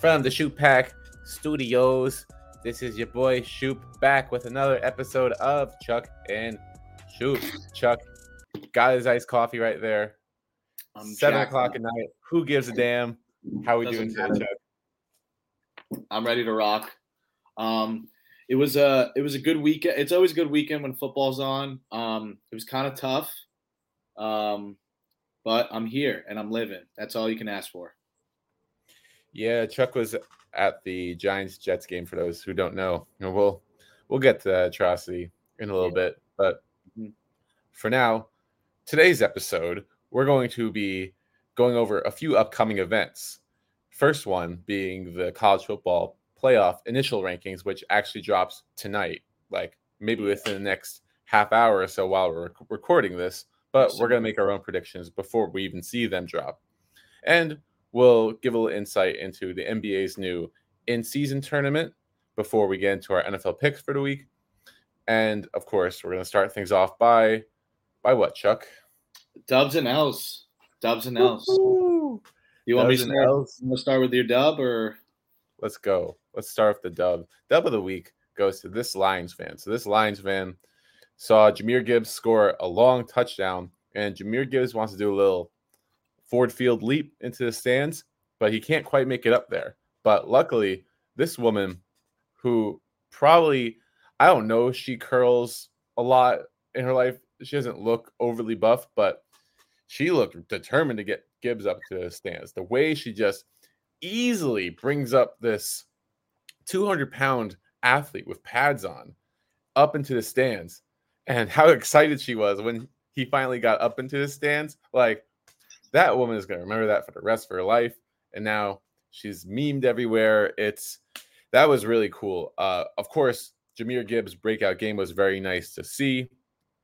from the Shoot Pack Studios. This is your boy Schup back with another episode of Chuck and Schup. Chuck got his iced coffee right there. I'm Seven jacked o'clock at night. Who gives a damn? How we Doesn't doing today, matter. Chuck? I'm ready to rock. Um, it was a it was a good weekend. It's always a good weekend when football's on. Um, it was kind of tough, um, but I'm here and I'm living. That's all you can ask for. Yeah, Chuck was at the Giants Jets game. For those who don't know, You know, we'll we'll get to that atrocity in a little Yeah. bit, but Mhm. for now, today's episode we're going to be going over a few upcoming events. First one being the college football playoff initial rankings, which actually drops tonight, like maybe within the next half hour or so while we're rec- recording this. But we're going to make our own predictions before we even see them drop. And we'll give a little insight into the NBA's new in season tournament before we get into our NFL picks for the week. And of course, we're going to start things off by by what, Chuck? Dubs and L's. Dubs and L's. Woo-hoo! You want me to start, you wanna start with your dub or Let's go. Let's start with the dub. Dub of the week goes to this Lions fan. So this Lions fan saw Jahmyr Gibbs score a long touchdown, and Jahmyr Gibbs wants to do a little Ford Field leap into the stands, but he can't quite make it up there. But luckily, this woman, who probably I don't know, she curls a lot in her life. She doesn't look overly buff, but she looked determined to get Gibbs up to the stands. The way she just easily brings up this 200 pound athlete with pads on up into the stands and how excited she was when he finally got up into the stands like that woman is going to remember that for the rest of her life. And now she's memed everywhere. It's that was really cool. Uh of course Jahmyr Gibbs breakout game was very nice to see.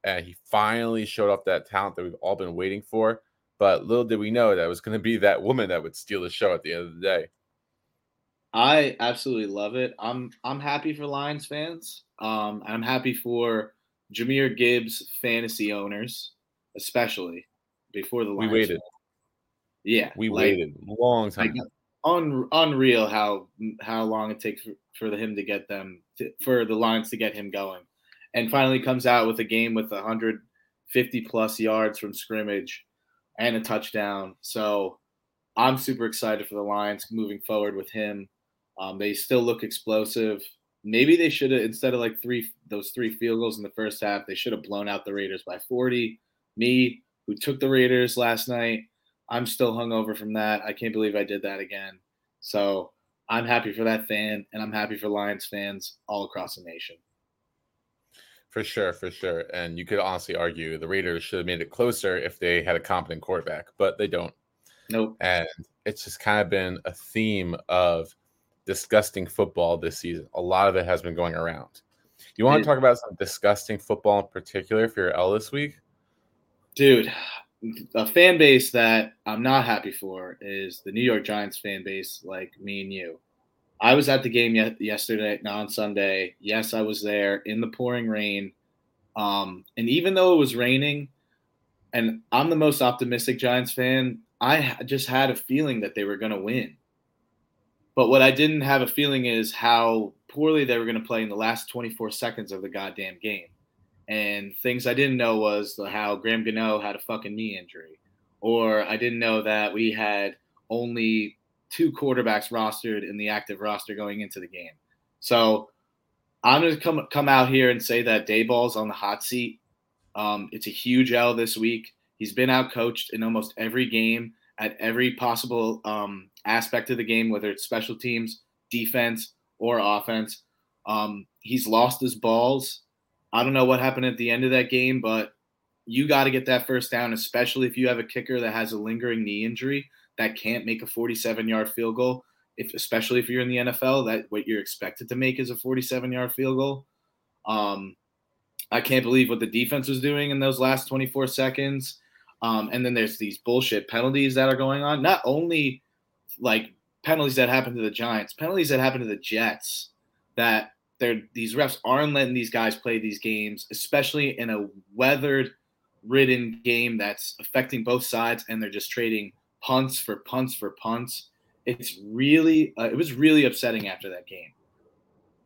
And he finally showed off that talent that we've all been waiting for. But little did we know that it was going to be that woman that would steal the show at the end of the day. I absolutely love it. I'm I'm happy for Lions fans. Um, I'm happy for Jahmyr Gibbs fantasy owners, especially before the Lions. we waited Yeah, we like- waited a long time Like, un, unreal how how long it takes for, for him to get them to, for the Lions to get him going, and finally comes out with a game with 150 plus yards from scrimmage and a touchdown. So I'm super excited for the Lions moving forward with him. Um, they still look explosive. Maybe they should have instead of like three those three field goals in the first half, they should have blown out the Raiders by 40. Me, who took the Raiders last night, I'm still hungover from that. I can't believe I did that again. So I'm happy for that fan, and I'm happy for Lions fans all across the nation. For sure, for sure. And you could honestly argue the Raiders should have made it closer if they had a competent quarterback, but they don't. Nope. And it's just kind of been a theme of disgusting football this season. A lot of it has been going around. You want It- to talk about some disgusting football in particular for your L this week? Dude, a fan base that I'm not happy for is the New York Giants fan base, like me and you. I was at the game ye- yesterday, not on Sunday. Yes, I was there in the pouring rain. Um, and even though it was raining, and I'm the most optimistic Giants fan, I just had a feeling that they were going to win. But what I didn't have a feeling is how poorly they were going to play in the last 24 seconds of the goddamn game. And things I didn't know was how Graham Gano had a fucking knee injury, or I didn't know that we had only two quarterbacks rostered in the active roster going into the game. So I'm going to come come out here and say that Daboll's on the hot seat. Um, it's a huge L this week. He's been out coached in almost every game at every possible um, aspect of the game, whether it's special teams, defense, or offense. Um, he's lost his balls. I don't know what happened at the end of that game, but you got to get that first down, especially if you have a kicker that has a lingering knee injury that can't make a 47 yard field goal. If especially if you're in the NFL, that what you're expected to make is a 47 yard field goal. Um, I can't believe what the defense was doing in those last 24 seconds. Um, and then there's these bullshit penalties that are going on. Not only like penalties that happen to the Giants, penalties that happen to the Jets. That they're these refs aren't letting these guys play these games, especially in a weathered ridden game that's affecting both sides, and they're just trading punts for punts for punts. it's really uh, it was really upsetting after that game.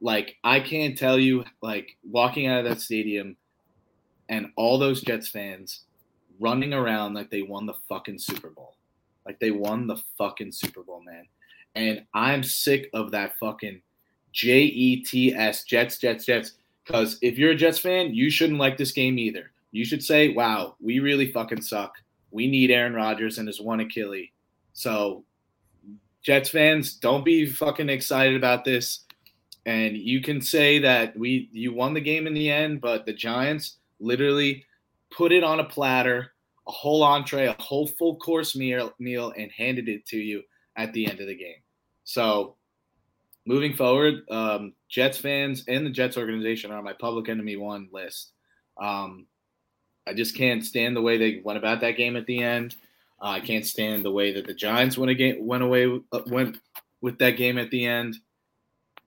Like I can't tell you like walking out of that stadium and all those Jets fans running around like they won the fucking Super Bowl. Like they won the fucking Super Bowl, man. And I'm sick of that fucking J E T S Jets Jets Jets cuz if you're a Jets fan, you shouldn't like this game either. You should say, "Wow, we really fucking suck. We need Aaron Rodgers and his one Achilles." So Jets fans, don't be fucking excited about this. And you can say that we you won the game in the end, but the Giants literally put it on a platter, a whole entree, a whole full course meal, meal and handed it to you at the end of the game. So moving forward, um, Jets fans and the Jets organization are on my public enemy one list. Um, I just can't stand the way they went about that game at the end. Uh, I can't stand the way that the Giants went again went away uh, went with that game at the end.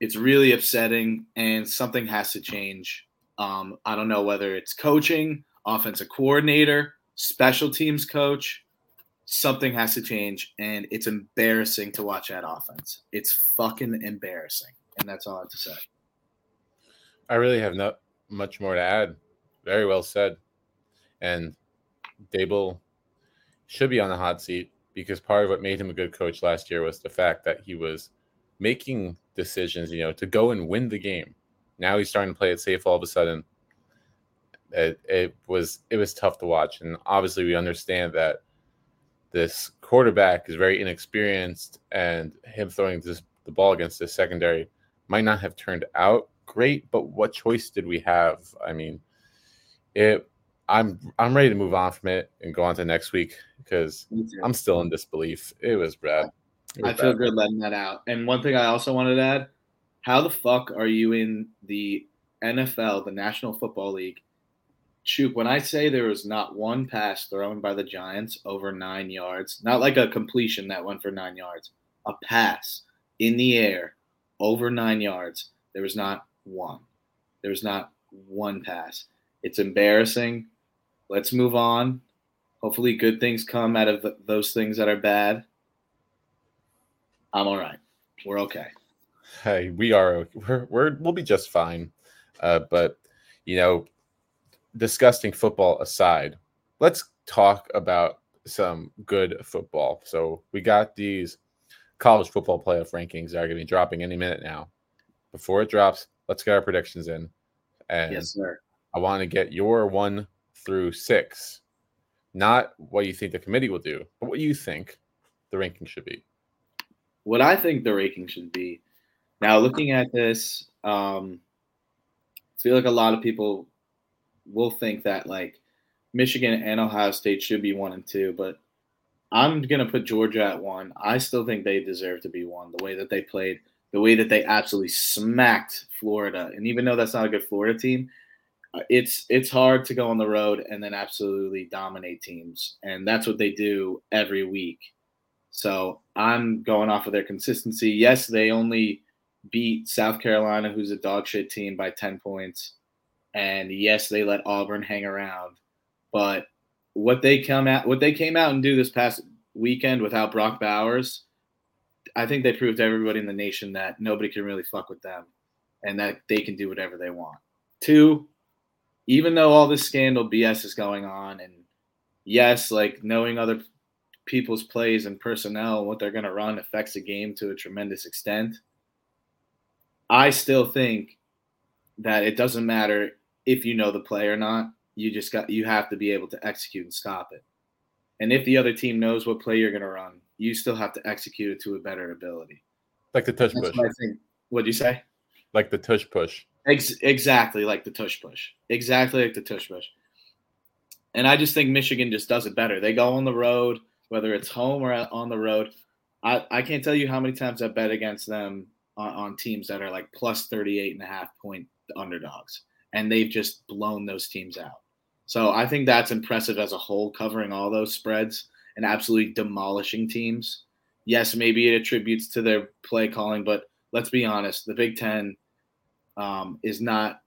It's really upsetting, and something has to change. Um, I don't know whether it's coaching, offensive coordinator, special teams coach. Something has to change, and it's embarrassing to watch that offense. It's fucking embarrassing, and that's all I have to say. I really have not much more to add. Very well said. And Daboll should be on the hot seat because part of what made him a good coach last year was the fact that he was making decisions, you know, to go and win the game. Now he's starting to play it safe all of a sudden. It, it was it was tough to watch, and obviously we understand that this quarterback is very inexperienced, and him throwing this, the ball against this secondary might not have turned out great. But what choice did we have? I mean, it I'm I'm ready to move on from it and go on to next week because I'm still in disbelief. It was bad. It was I feel bad. good letting that out. And one thing I also wanted to add: How the fuck are you in the NFL, the National Football League? Shoot, when I say there was not one pass thrown by the Giants over nine yards, not like a completion that went for nine yards, a pass in the air over nine yards, there was not one. There was not one pass. It's embarrassing let's move on. Hopefully, good things come out of th- those things that are bad. I'm all right. We're okay. Hey, we are. We're, we're we'll be just fine. Uh, but you know, disgusting football aside, let's talk about some good football. So we got these college football playoff rankings that are going to be dropping any minute now. Before it drops, let's get our predictions in. And yes, sir. I want to get your one through six. Not what you think the committee will do, but what you think the ranking should be. What I think the ranking should be. Now, looking at this, um, I feel like a lot of people will think that like Michigan and Ohio State should be one and two, but I'm gonna put Georgia at one. I still think they deserve to be one. The way that they played, the way that they absolutely smacked Florida, and even though that's not a good Florida team, it's it's hard to go on the road and then absolutely dominate teams, and that's what they do every week. So I'm going off of their consistency. Yes, they only beat South Carolina, who's a dog shit team, by 10 points. And yes, they let Auburn hang around. But what they come out what they came out and do this past weekend without Brock Bowers, I think they proved to everybody in the nation that nobody can really fuck with them and that they can do whatever they want. Two, even though all this scandal BS is going on, and yes, like knowing other people's plays and personnel and what they're going to run affects the game to a tremendous extent. I still think that it doesn't matter if you know the play or not. You just got you have to be able to execute and stop it. And if the other team knows what play you're going to run, you still have to execute it to a better ability. Like the tush push. What I think. What'd you say? Like the tush push. Ex- exactly like the tush push. Exactly like the tush push. And I just think Michigan just does it better. They go on the road, whether it's home or on the road. I, I can't tell you how many times I bet against them on, on teams that are like plus 38 and a half point underdogs. And they've just blown those teams out. So I think that's impressive as a whole, covering all those spreads and absolutely demolishing teams. Yes, maybe it attributes to their play calling, but let's be honest, the Big Ten um, is not.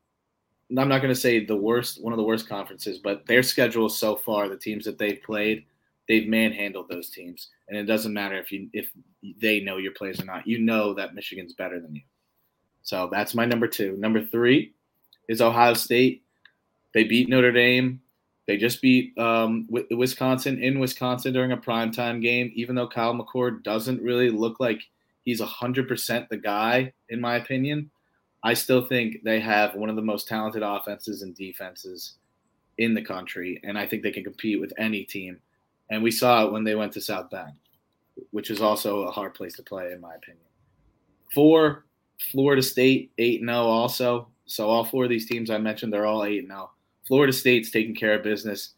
I'm not going to say the worst, one of the worst conferences, but their schedule so far, the teams that they've played, they've manhandled those teams, and it doesn't matter if you if they know your plays or not. You know that Michigan's better than you. So that's my number two. Number three is Ohio State. They beat Notre Dame. They just beat um, Wisconsin in Wisconsin during a primetime game, even though Kyle McCord doesn't really look like he's 100% the guy, in my opinion. I still think they have one of the most talented offenses and defenses in the country, and I think they can compete with any team. And we saw it when they went to South Bend, which is also a hard place to play, in my opinion. Four, Florida State, 8 0 also. So all four of these teams I mentioned, they're all 8 now. Florida State's taking care of business.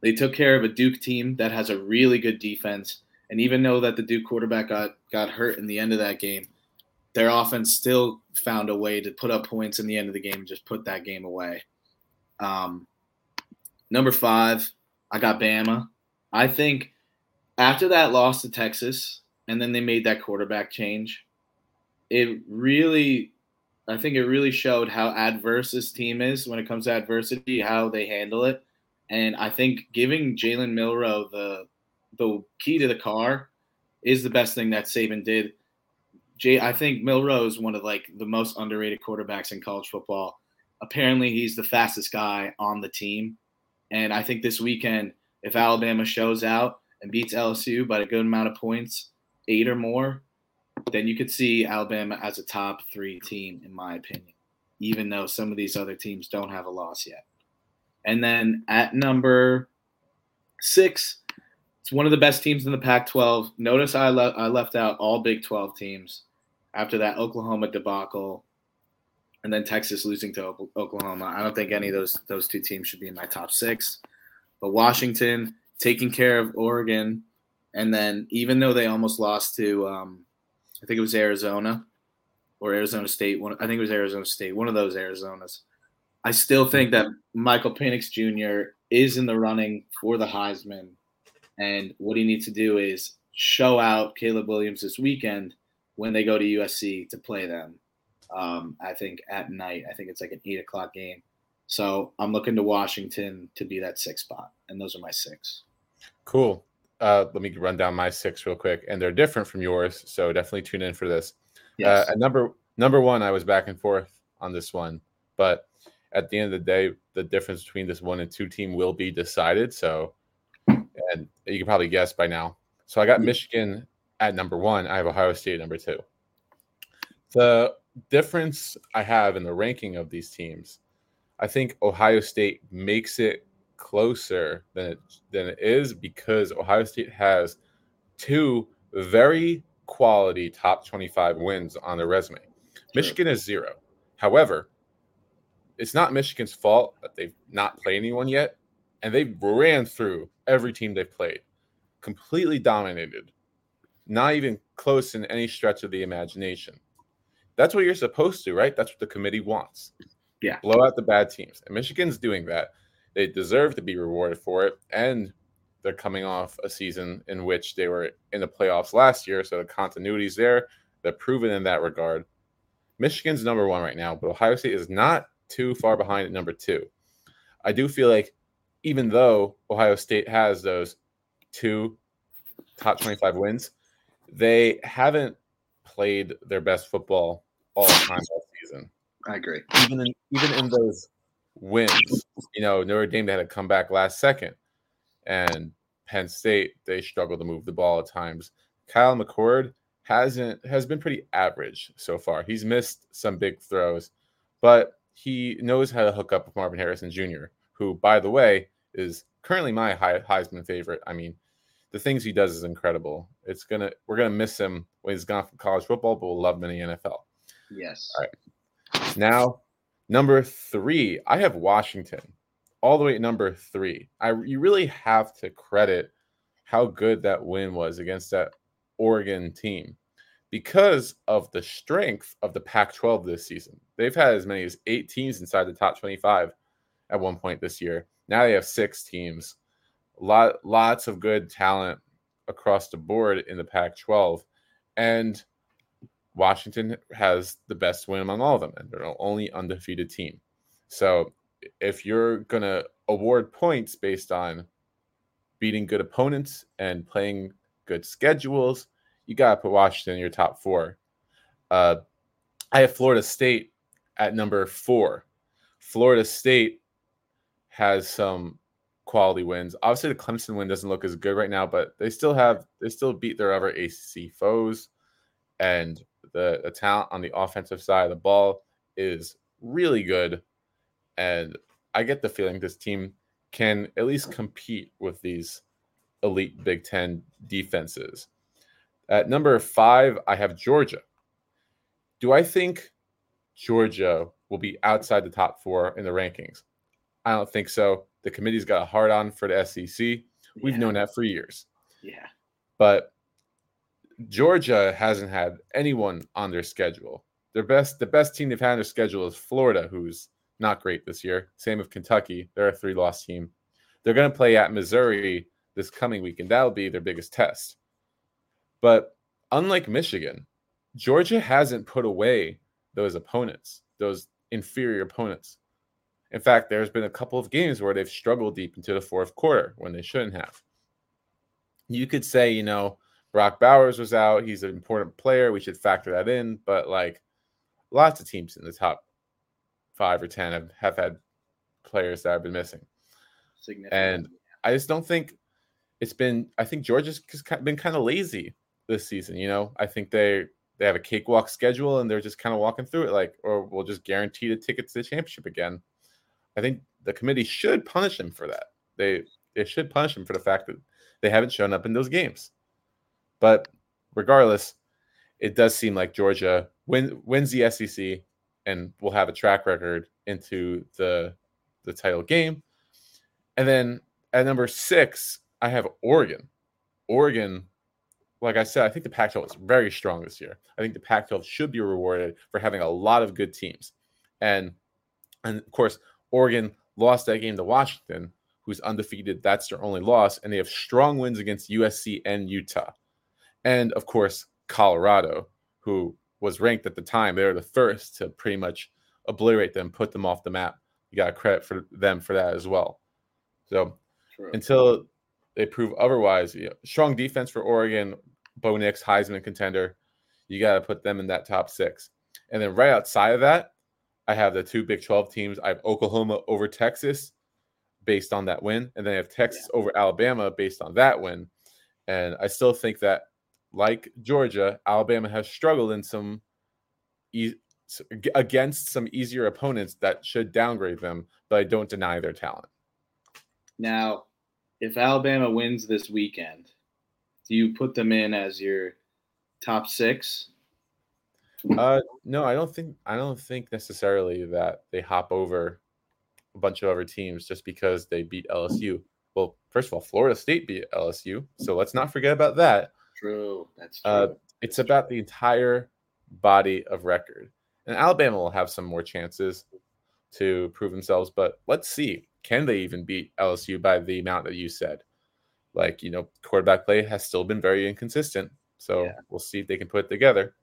They took care of a Duke team that has a really good defense. And even though that the Duke quarterback got, got hurt in the end of that game, their offense still found a way to put up points in the end of the game and just put that game away. Um, number five, I got Bama. I think after that loss to Texas, and then they made that quarterback change, it really, I think it really showed how adverse this team is when it comes to adversity, how they handle it. And I think giving Jalen Milroe the the key to the car is the best thing that Saban did Jay, I think Milroe is one of like the most underrated quarterbacks in college football. Apparently, he's the fastest guy on the team, and I think this weekend, if Alabama shows out and beats LSU by a good amount of points, eight or more, then you could see Alabama as a top three team, in my opinion, even though some of these other teams don't have a loss yet. And then at number six, it's one of the best teams in the Pac 12. Notice I, le- I left out all Big 12 teams after that Oklahoma debacle, and then Texas losing to Oklahoma. I don't think any of those those two teams should be in my top six. But Washington taking care of Oregon, and then even though they almost lost to, um, I think it was Arizona or Arizona State. One, I think it was Arizona State. One of those Arizonas. I still think that Michael Penix Jr. is in the running for the Heisman, and what he needs to do is show out Caleb Williams this weekend when they go to USC to play them. Um, I think at night. I think it's like an eight o'clock game. So I'm looking to Washington to be that six spot, and those are my six. Cool. Uh, let me run down my six real quick, and they're different from yours, so definitely tune in for this. Yes. Uh, number number one, I was back and forth on this one, but at the end of the day, the difference between this one and two team will be decided. So, and you can probably guess by now. So I got Michigan at number one. I have Ohio State number two. The difference I have in the ranking of these teams, I think Ohio State makes it closer than it than it is because Ohio State has two very quality top 25 wins on their resume. Sure. Michigan is zero. However, it's not Michigan's fault that they've not played anyone yet, and they ran through every team they've played, completely dominated not even close in any stretch of the imagination. That's what you're supposed to, right? That's what the committee wants. Yeah. Blow out the bad teams. And Michigan's doing that. They deserve to be rewarded for it. And they're coming off a season in which they were in the playoffs last year. So the continuity's there. They're proven in that regard. Michigan's number one right now, but Ohio State is not too far behind at number two. I do feel like even though Ohio State has those two top 25 wins, they haven't played their best football all the time this season. I agree. Even in even in those wins, you know, Notre Dame they had to come back last second, and Penn State they struggled to move the ball at times. Kyle McCord hasn't has been pretty average so far. He's missed some big throws, but he knows how to hook up with Marvin Harrison Jr., who, by the way, is currently my Heisman favorite. I mean, the things he does is incredible. It's gonna we're gonna miss him when he's gone from college football, but we'll love him in the NFL. Yes. All right. Now, number three, I have Washington, all the way at number three. I you really have to credit how good that win was against that Oregon team because of the strength of the Pac-12 this season. They've had as many as eight teams inside the top 25 at one point this year. Now they have six teams lot lots of good talent across the board in the Pac-12, and Washington has the best win among all of them, and they're the only undefeated team. So if you're gonna award points based on beating good opponents and playing good schedules, you got to put Washington in your top four. Uh, I have Florida State at number four. Florida State has some quality wins. Obviously, the Clemson win doesn't look as good right now, but they still have they still beat their other ACC foes, and the, the talent on the offensive side of the ball is really good. And I get the feeling this team can at least compete with these elite Big Ten defenses. At number five, I have Georgia. Do I think Georgia will be outside the top four in the rankings? I don't think so. The committee's got a hard on for the SEC. We've yeah. known that for years. Yeah. But Georgia hasn't had anyone on their schedule. Their best, the best team they've had on their schedule is Florida, who's not great this year. Same with Kentucky. They're a three loss team. They're going to play at Missouri this coming week, and that'll be their biggest test. But unlike Michigan, Georgia hasn't put away those opponents, those inferior opponents. In fact, there's been a couple of games where they've struggled deep into the fourth quarter when they shouldn't have. You could say, you know, Brock Bowers was out. He's an important player. We should factor that in. But like lots of teams in the top five or 10 have, have had players that have been missing. And I just don't think it's been, I think Georgia's been kind of lazy this season. You know, I think they, they have a cakewalk schedule and they're just kind of walking through it like, or we'll just guarantee the ticket to the championship again. I think the committee should punish them for that. They, they should punish them for the fact that they haven't shown up in those games. But regardless, it does seem like Georgia win, wins the SEC and will have a track record into the the title game. And then at number six, I have Oregon. Oregon, like I said, I think the Pac-12 is very strong this year. I think the Pac-12 should be rewarded for having a lot of good teams. And and of course, Oregon lost that game to Washington, who's undefeated. That's their only loss, and they have strong wins against USC and Utah and of course Colorado, who was ranked at the time. They were the first to pretty much obliterate them, put them off the map. You got credit for them for that as well. So True. until they prove otherwise, you know, strong defense for Oregon, Bo Nix, Heisman contender. You got to put them in that top six. And then right outside of that, I have the two Big 12 teams. I have Oklahoma over Texas based on that win. And then I have Texas yeah. over Alabama based on that win. And I still think that like Georgia, Alabama has struggled in some e- against some easier opponents that should downgrade them, but I don't deny their talent. Now, if Alabama wins this weekend, do you put them in as your top six? Uh, no, I don't think I don't think necessarily that they hop over a bunch of other teams just because they beat LSU. Well, first of all, Florida State beat LSU, so let's not forget about that true. That's uh, true. Uh, it's about the entire body of record. And Alabama will have some more chances to prove themselves, but let's see. Can they even beat LSU by the amount that you said? Like, you know, quarterback play has still been very inconsistent. So yeah. we'll see if they can put it together.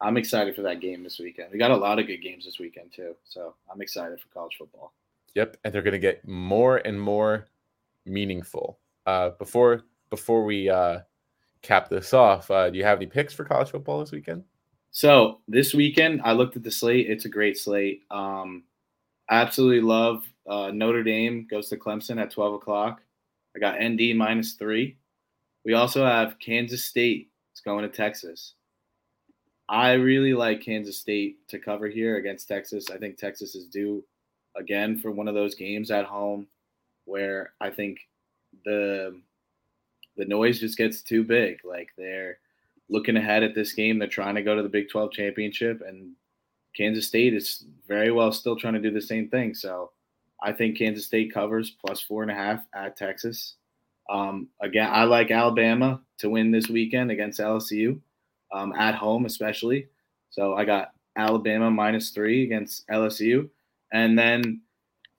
I'm excited for that game this weekend. We got a lot of good games this weekend, too. So I'm excited for college football. Yep. And they're going to get more and more meaningful. Uh, before before we uh, cap this off, uh, do you have any picks for college football this weekend? So this weekend, I looked at the slate. It's a great slate. Um, I absolutely love uh, Notre Dame goes to Clemson at 12 o'clock. I got ND minus three. We also have Kansas State. It's going to Texas. I really like Kansas State to cover here against Texas. I think Texas is due again for one of those games at home where I think the the noise just gets too big. Like they're looking ahead at this game. They're trying to go to the Big 12 championship, and Kansas State is very well still trying to do the same thing. So I think Kansas State covers plus four and a half at Texas. Um, again, I like Alabama to win this weekend against LSU um, at home, especially. So I got Alabama minus three against LSU. And then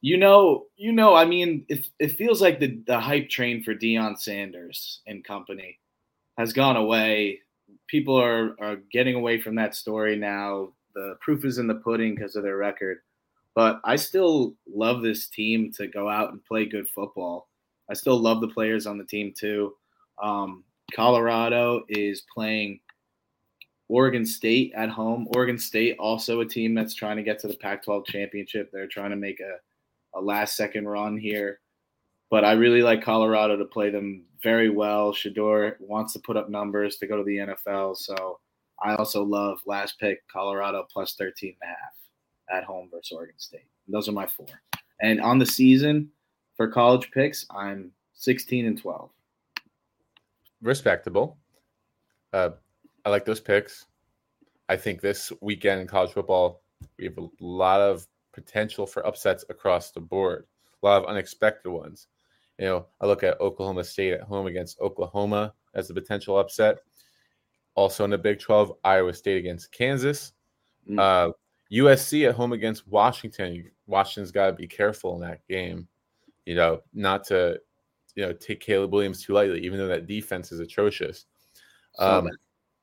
you know, you know, I mean, it, it feels like the, the hype train for Deion Sanders and company has gone away. People are, are getting away from that story now. The proof is in the pudding because of their record. But I still love this team to go out and play good football. I still love the players on the team too. Um, Colorado is playing Oregon State at home. Oregon State also a team that's trying to get to the Pac-12 championship. They're trying to make a, a last second run here. But I really like Colorado to play them very well. Shedeur wants to put up numbers to go to the NFL. So I also love last pick Colorado plus 13 and a half at home versus Oregon State. Those are my four. And on the season for college picks, I'm 16 and 12. Respectable. Uh, I like those picks. I think this weekend in college football, we have a lot of potential for upsets across the board, a lot of unexpected ones. You know, I look at Oklahoma State at home against Oklahoma as a potential upset. Also in the Big 12, Iowa State against Kansas. Mm. Uh, USC at home against Washington. Washington's got to be careful in that game, you know, not to, you know, take Caleb Williams too lightly, even though that defense is atrocious. Um,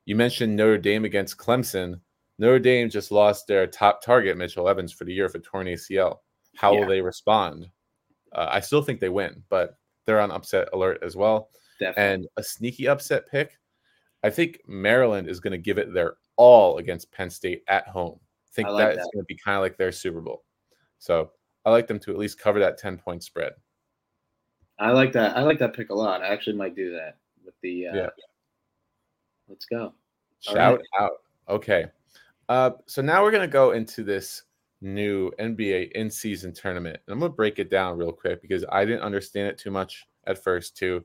you mentioned Notre Dame against Clemson. Notre Dame just lost their top target, Mitchell Evans, for the year for torn ACL. How yeah. will they respond? Uh, I still think they win, but they're on upset alert as well. Definitely. And a sneaky upset pick. I think Maryland is going to give it their all against Penn State at home. I think I like that, is going to be kind of like their Super Bowl. So I like them to at least cover that 10 point spread. I like that. I like that pick a lot. I actually might do that with the uh, yeah. Let's go. Shout right. out. Okay. Uh, so now we're gonna go into this new NBA in season tournament. And I'm gonna break it down real quick because I didn't understand it too much at first too.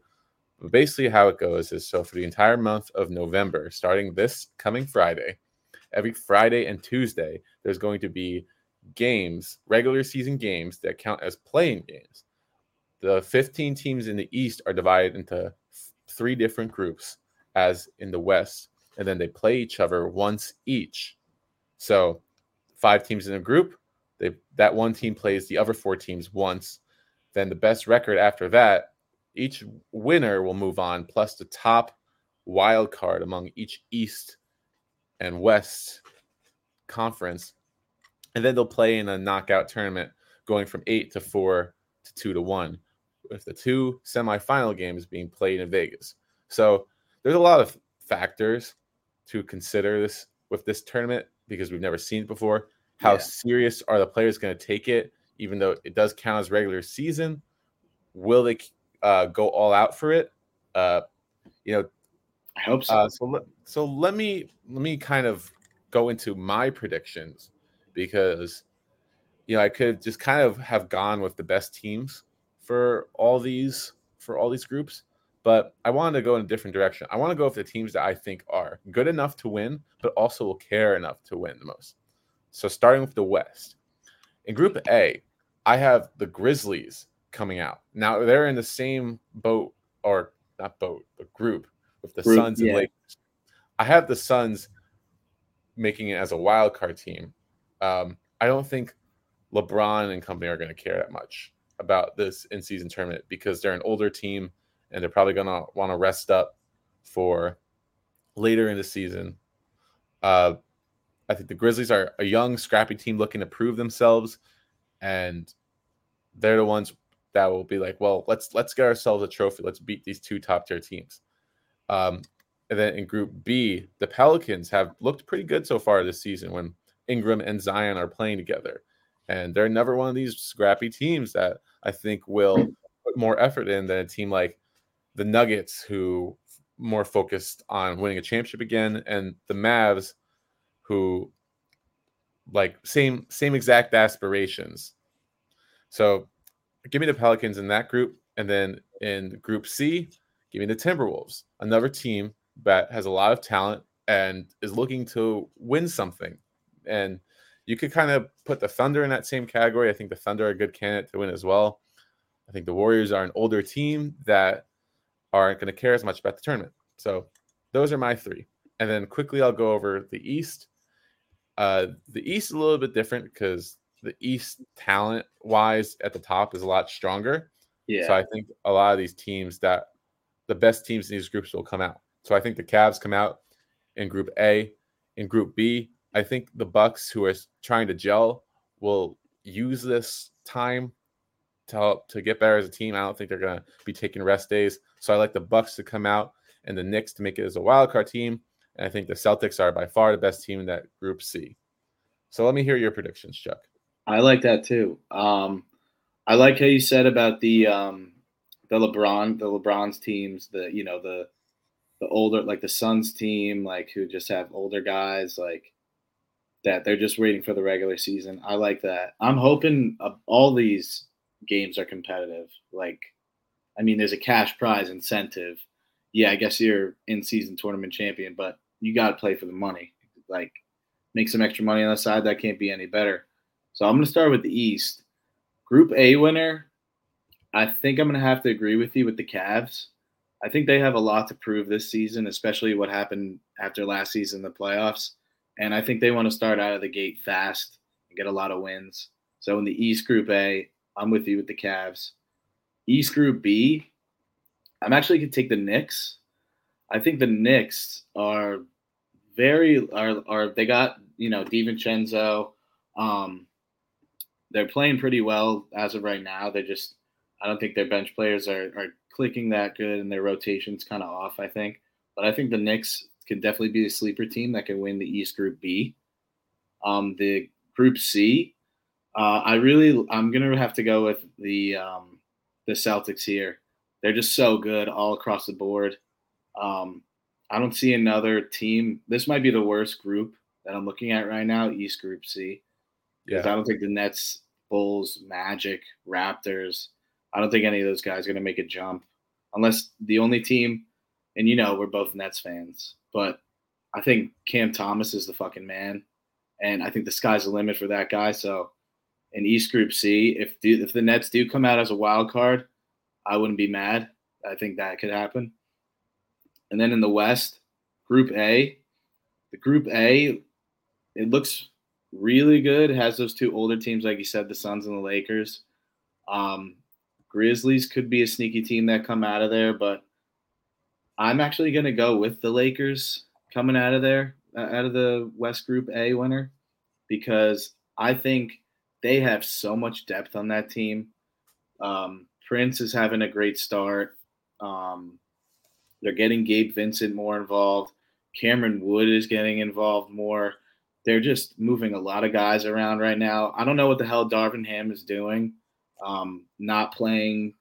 Basically, how it goes is so for the entire month of November, starting this coming Friday, every Friday and Tuesday, there's going to be games, regular season games that count as playing games. The 15 teams in the East are divided into three different groups as in the West, and then they play each other once each. So, five teams in a group, they that one team plays the other four teams once. Then the best record after that, each winner will move on, plus the top wild card among each East and West conference. And then they'll play in a knockout tournament going from eight to four to two to one, with the two semifinal games being played in Vegas. So there's a lot of factors to consider this with this tournament because we've never seen it before. How yeah. serious are the players going to take it? Even though it does count as regular season, will they uh, go all out for it? Uh, you know, I hope so. Uh, so, let, so let me let me kind of go into my predictions because you know I could just kind of have gone with the best teams for all these for all these groups, but I wanted to go in a different direction. I want to go with the teams that I think are good enough to win, but also will care enough to win the most. So starting with the West. In Group A, I have the Grizzlies coming out. Now they're in the same boat, or not boat, but group with the group, Suns and yeah. Lakers. I have the Suns making it as a wild card team. Um, I don't think LeBron and company are going to care that much about this in season tournament because they're an older team and they're probably going to want to rest up for later in the season. Uh, I think the Grizzlies are a young, scrappy team looking to prove themselves, and they're the ones that will be like, well, let's let's get ourselves a trophy. Let's beat these two top tier teams. Um, and then in Group B, the Pelicans have looked pretty good so far this season when Ingram and Zion are playing together, and they're never one of these scrappy teams that I think will put more effort in than a team like the Nuggets, who more focused on winning a championship again, and the Mavs, who like same same exact aspirations. So give me the Pelicans in that group, and then in Group C, give me the Timberwolves, another team that has a lot of talent and is looking to win something. And you could kind of put the Thunder in that same category. I think the Thunder are a good candidate to win as well. I think the Warriors are an older team that aren't going to care as much about the tournament. So those are my three. And then quickly, I'll go over the East. Uh, the East is a little bit different because the East talent wise at the top is a lot stronger. Yeah. So I think a lot of these teams that the best teams in these groups will come out. So I think the Cavs come out in Group A. In Group B, I think the Bucks, who are trying to gel, will use this time to help to get better as a team. I don't think they're gonna be taking rest days. So I like the Bucks to come out and the Knicks to make it as a wild card team. And I think the Celtics are by far the best team in that group C. So let me hear your predictions, Chuck. I like that too. Um, I like how you said about the um, the LeBron, the LeBron's teams, the you know the the older like the Suns team, like who just have older guys, like that they're just waiting for the regular season. I like that. I'm hoping all these games are competitive. Like, I mean, there's a cash prize incentive. Yeah, I guess you're in season tournament champion, but you got to play for the money. Like, make some extra money on the side. That can't be any better. So I'm going to start with the East. Group A winner, I think I'm going to have to agree with you with the Cavs. I think they have a lot to prove this season, especially what happened after last season, the playoffs. And I think they want to start out of the gate fast and get a lot of wins. So in the East Group A, I'm with you with the Cavs. East Group B, I'm actually going to take the Knicks. I think the Knicks are very are are they got you know DiVincenzo. Um, they're playing pretty well as of right now. They just I don't think their bench players are are clicking that good, and their rotation's kind of off. I think, but I think the Knicks can definitely be a sleeper team that can win the East Group B. Um, the Group C, uh, I really I'm gonna have to go with the um, the Celtics here. They're just so good all across the board. Um, I don't see another team. This might be the worst group that I'm looking at right now, East Group C. Yeah. I don't think the Nets, Bulls, Magic, Raptors, I don't think any of those guys are going to make a jump unless the only team, and you know, we're both Nets fans, but I think Cam Thomas is the fucking man. And I think the sky's the limit for that guy. So in East Group C, if the, if the Nets do come out as a wild card, I wouldn't be mad. I think that could happen. And then in the West, Group A, the Group A, it looks really good. It has those two older teams, like you said, the Suns and the Lakers. Um, Grizzlies could be a sneaky team that come out of there, but I'm actually going to go with the Lakers coming out of there, uh, out of the West Group A winner, because I think they have so much depth on that team. Um, Prince is having a great start. Um, they're getting Gabe Vincent more involved. Cameron Wood is getting involved more. They're just moving a lot of guys around right now. I don't know what the hell Darvin Ham is doing, um, not playing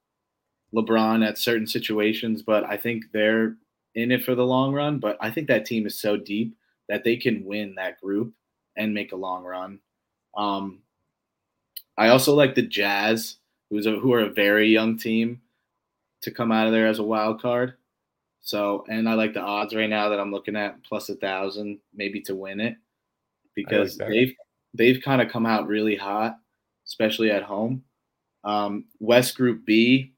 LeBron at certain situations, but I think they're in it for the long run. But I think that team is so deep that they can win that group and make a long run. Um, I also like the Jazz, who's a, who are a very young team, to come out of there as a wild card. So, and I like the odds right now that I'm looking at plus a thousand, maybe to win it, because like they've they've kind of come out really hot, especially at home. Um, West Group B,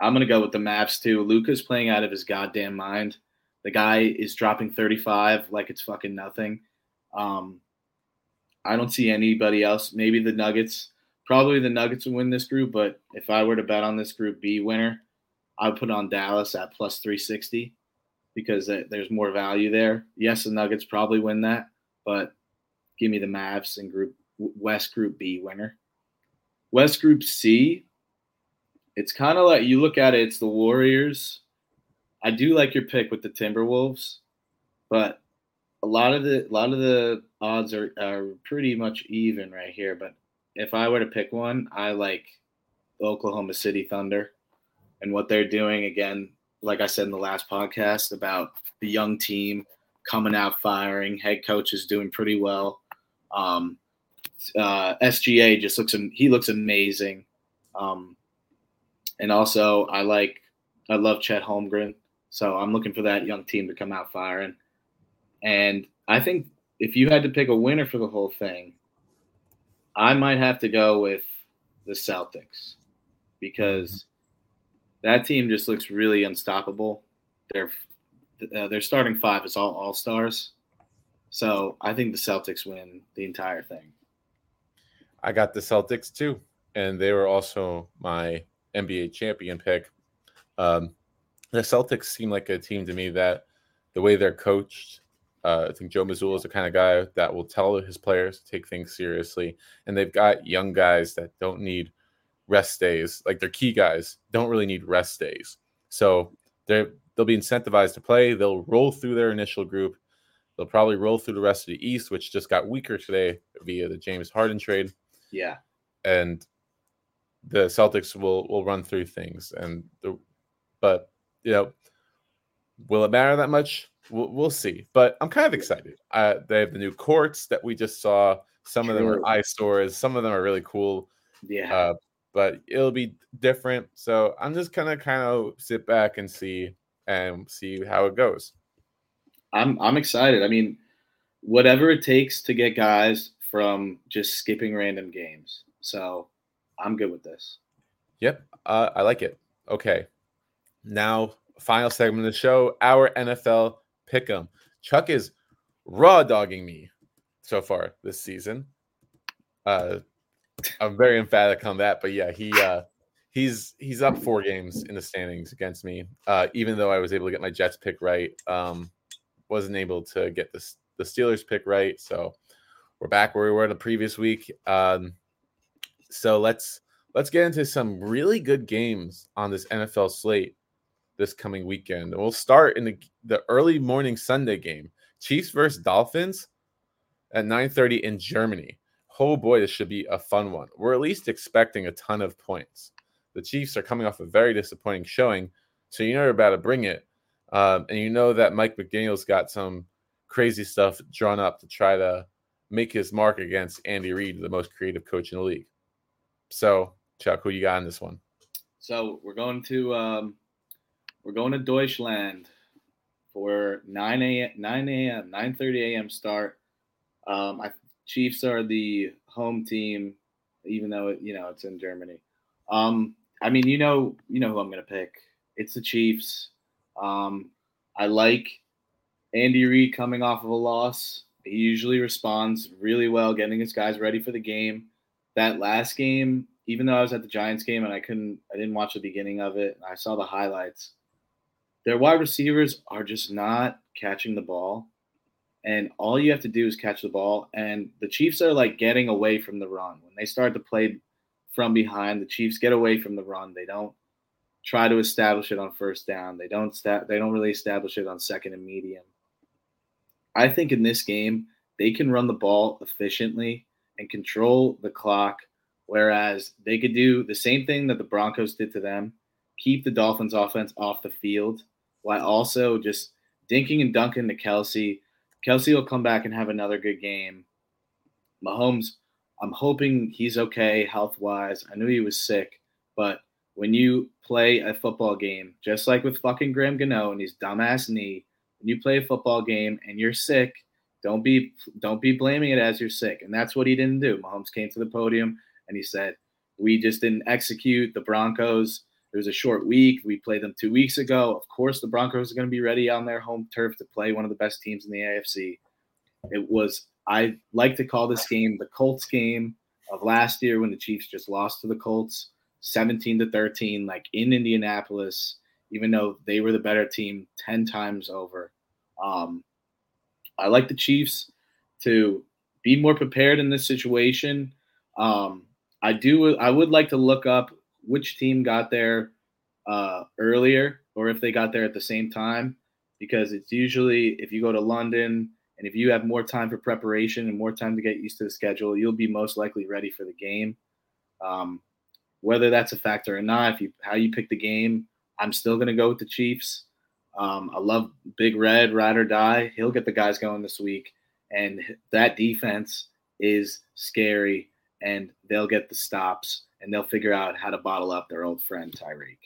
I'm gonna go with the Mavs too. Luka's playing out of his goddamn mind. The guy is dropping 35 like it's fucking nothing. Um, I don't see anybody else. Maybe the Nuggets. Probably the Nuggets will win this group, but if I were to bet on this Group B winner, I would put on Dallas at plus 360 because there's more value there. Yes, the Nuggets probably win that, but give me the Mavs and Group West Group B winner. West Group C, it's kind of like you look at it, it's the Warriors. I do like your pick with the Timberwolves, but a lot of the a lot of the odds are, are pretty much even right here. But if I were to pick one, I like the Oklahoma City Thunder and what they're doing. Again, like I said in the last podcast about the young team coming out firing. Head coach is doing pretty well. Um, uh, SGA just looks he looks amazing. Um, and also, I like I love Chet Holmgren, so I'm looking for that young team to come out firing. And I think if you had to pick a winner for the whole thing, I might have to go with the Celtics because that team just looks really unstoppable. They're uh, their starting five is all all stars, so I think the Celtics win the entire thing. I got the Celtics too, and they were also my NBA champion pick. Um, the Celtics seem like a team to me that the way they're coached, uh, I think Joe Mazzulla is the kind of guy that will tell his players to take things seriously, and they've got young guys that don't need rest days. Like their key guys don't really need rest days. So they they'll be incentivized to play. They'll roll through their initial group. They'll probably roll through the rest of the East, which just got weaker today via the James Harden trade. Yeah. And the Celtics will will run through things. And the but you know, will it matter that much? We'll, we'll see. But I'm kind of excited. Uh, they have the new courts that we just saw. Some True. of them are eyesores. Some of them are really cool. Yeah. Uh, but it'll be different. So I'm just gonna kind of sit back and see and see how it goes. I'm I'm excited. I mean, whatever it takes to get guys from just skipping random games. So I'm good with this. Yep, uh, I like it. Okay, now final segment of the show, our NFL pick'em. Chuck is raw dogging me so far this season. Uh, I'm very emphatic on that, but yeah, he uh, he's he's up four games in the standings against me. Uh, even though I was able to get my Jets pick right, um, wasn't able to get the the Steelers pick right. So we're back where we were the previous week. Um, so let's let's get into some really good games on this NFL slate this coming weekend. We'll start in the, the early morning Sunday game, Chiefs versus Dolphins at 9:30 in Germany. Oh boy, this should be a fun one. We're at least expecting a ton of points. The Chiefs are coming off a very disappointing showing, so you know you're about to bring it, um, and you know that Mike McDaniel's got some crazy stuff drawn up to try to make his mark against Andy Reid, the most creative coach in the league. So, Chuck, who you got in this one? So we're going to um, we're going to Deutschland for 9 a.m. 9 a.m. 9:30 a.m. start. Um, I, Chiefs are the home team, even though it, you know it's in Germany. Um, I mean, you know, you know who I'm going to pick. It's the Chiefs. Um, I like Andy Reid coming off of a loss. He usually responds really well, getting his guys ready for the game. That last game, even though I was at the Giants game and I couldn't, I didn't watch the beginning of it. I saw the highlights. Their wide receivers are just not catching the ball, and all you have to do is catch the ball. And the Chiefs are like getting away from the run when they start to play from behind. The Chiefs get away from the run. They don't try to establish it on first down. They don't sta- they don't really establish it on second and medium. I think in this game they can run the ball efficiently and control the clock whereas they could do the same thing that the Broncos did to them, keep the Dolphins offense off the field while also just dinking and dunking to Kelce. Kelce will come back and have another good game. Mahomes I'm hoping he's okay health wise. I knew he was sick, but when you play a football game, just like with fucking Graham Gano and his dumbass knee, when you play a football game and you're sick, don't be don't be blaming it as you're sick. And that's what he didn't do. Mahomes came to the podium and he said, "We just didn't execute the Broncos. It was a short week. We played them two weeks ago. Of course, the Broncos are going to be ready on their home turf to play one of the best teams in the AFC. It was I like to call this game the Colts game of last year when the Chiefs just lost to the Colts 17 to 13, like in Indianapolis, even though they were the better team 10 times over. Um, I like the Chiefs to be more prepared in this situation. Um, I do. I would like to look up which team got there uh, earlier or if they got there at the same time, because it's usually if you go to London and if you have more time for preparation and more time to get used to the schedule, you'll be most likely ready for the game. Um, whether that's a factor or not, if you how you pick the game, I'm still going to go with the Chiefs. Um, I love Big Red, ride or die. He'll get the guys going this week, and that defense is scary, and they'll get the stops, and they'll figure out how to bottle up their old friend Tyreek.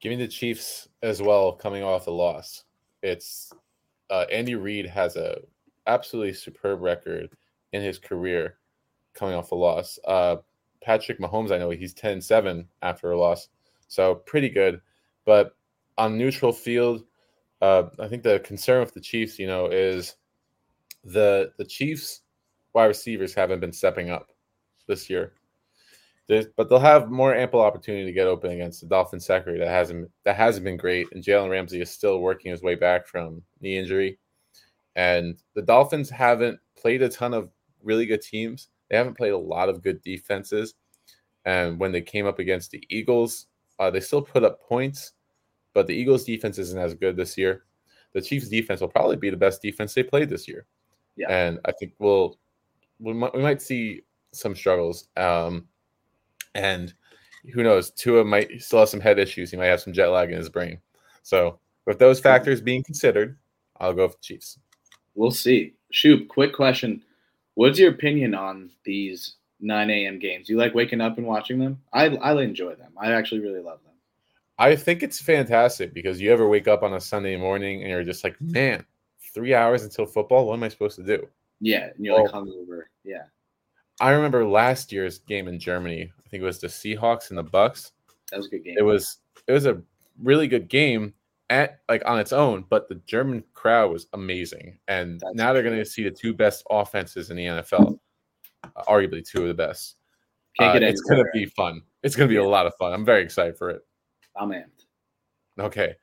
Give me the Chiefs as well, coming off a loss. It's uh, Andy Reid has a absolutely superb record in his career coming off a loss. Uh, Patrick Mahomes, I know he's 10-7 after a loss, so pretty good. But on neutral field, uh, I think the concern with the Chiefs, you know, is the the Chiefs wide receivers haven't been stepping up this year. There's, but they'll have more ample opportunity to get open against the Dolphins secondary that hasn't that hasn't been great, and Jalen Ramsey is still working his way back from knee injury. And the Dolphins haven't played a ton of really good teams. They haven't played a lot of good defenses, And when they came up against the Eagles, uh, they still put up points, but the Eagles' defense isn't as good this year. The Chiefs' defense will probably be the best defense they played this year. Yeah. And I think we'll we might, we might see some struggles. Um, and who knows? Tua might still have some head issues. He might have some jet lag in his brain. So, with those factors being considered, I'll go with the Chiefs. We'll see. Shoot, quick question. What's your opinion on these 9 a.m. games? You like waking up and watching them? I, I enjoy them. I actually really love them. I think it's fantastic because you ever wake up on a Sunday morning and you're just like, man, three hours until football. What am I supposed to do? Yeah, and you're like hungover. Yeah. I remember last year's game in Germany. I think it was the Seahawks and the Bucs. That was a good game. It was it was a really good game at like on its own, but the German crowd was amazing. And That's now they're going to see the two best offenses in the NFL, uh, arguably two of the best. Can't Uh, it's going to be fun. It's going to be a lot of fun. I'm very excited for it. I'm amped. Okay,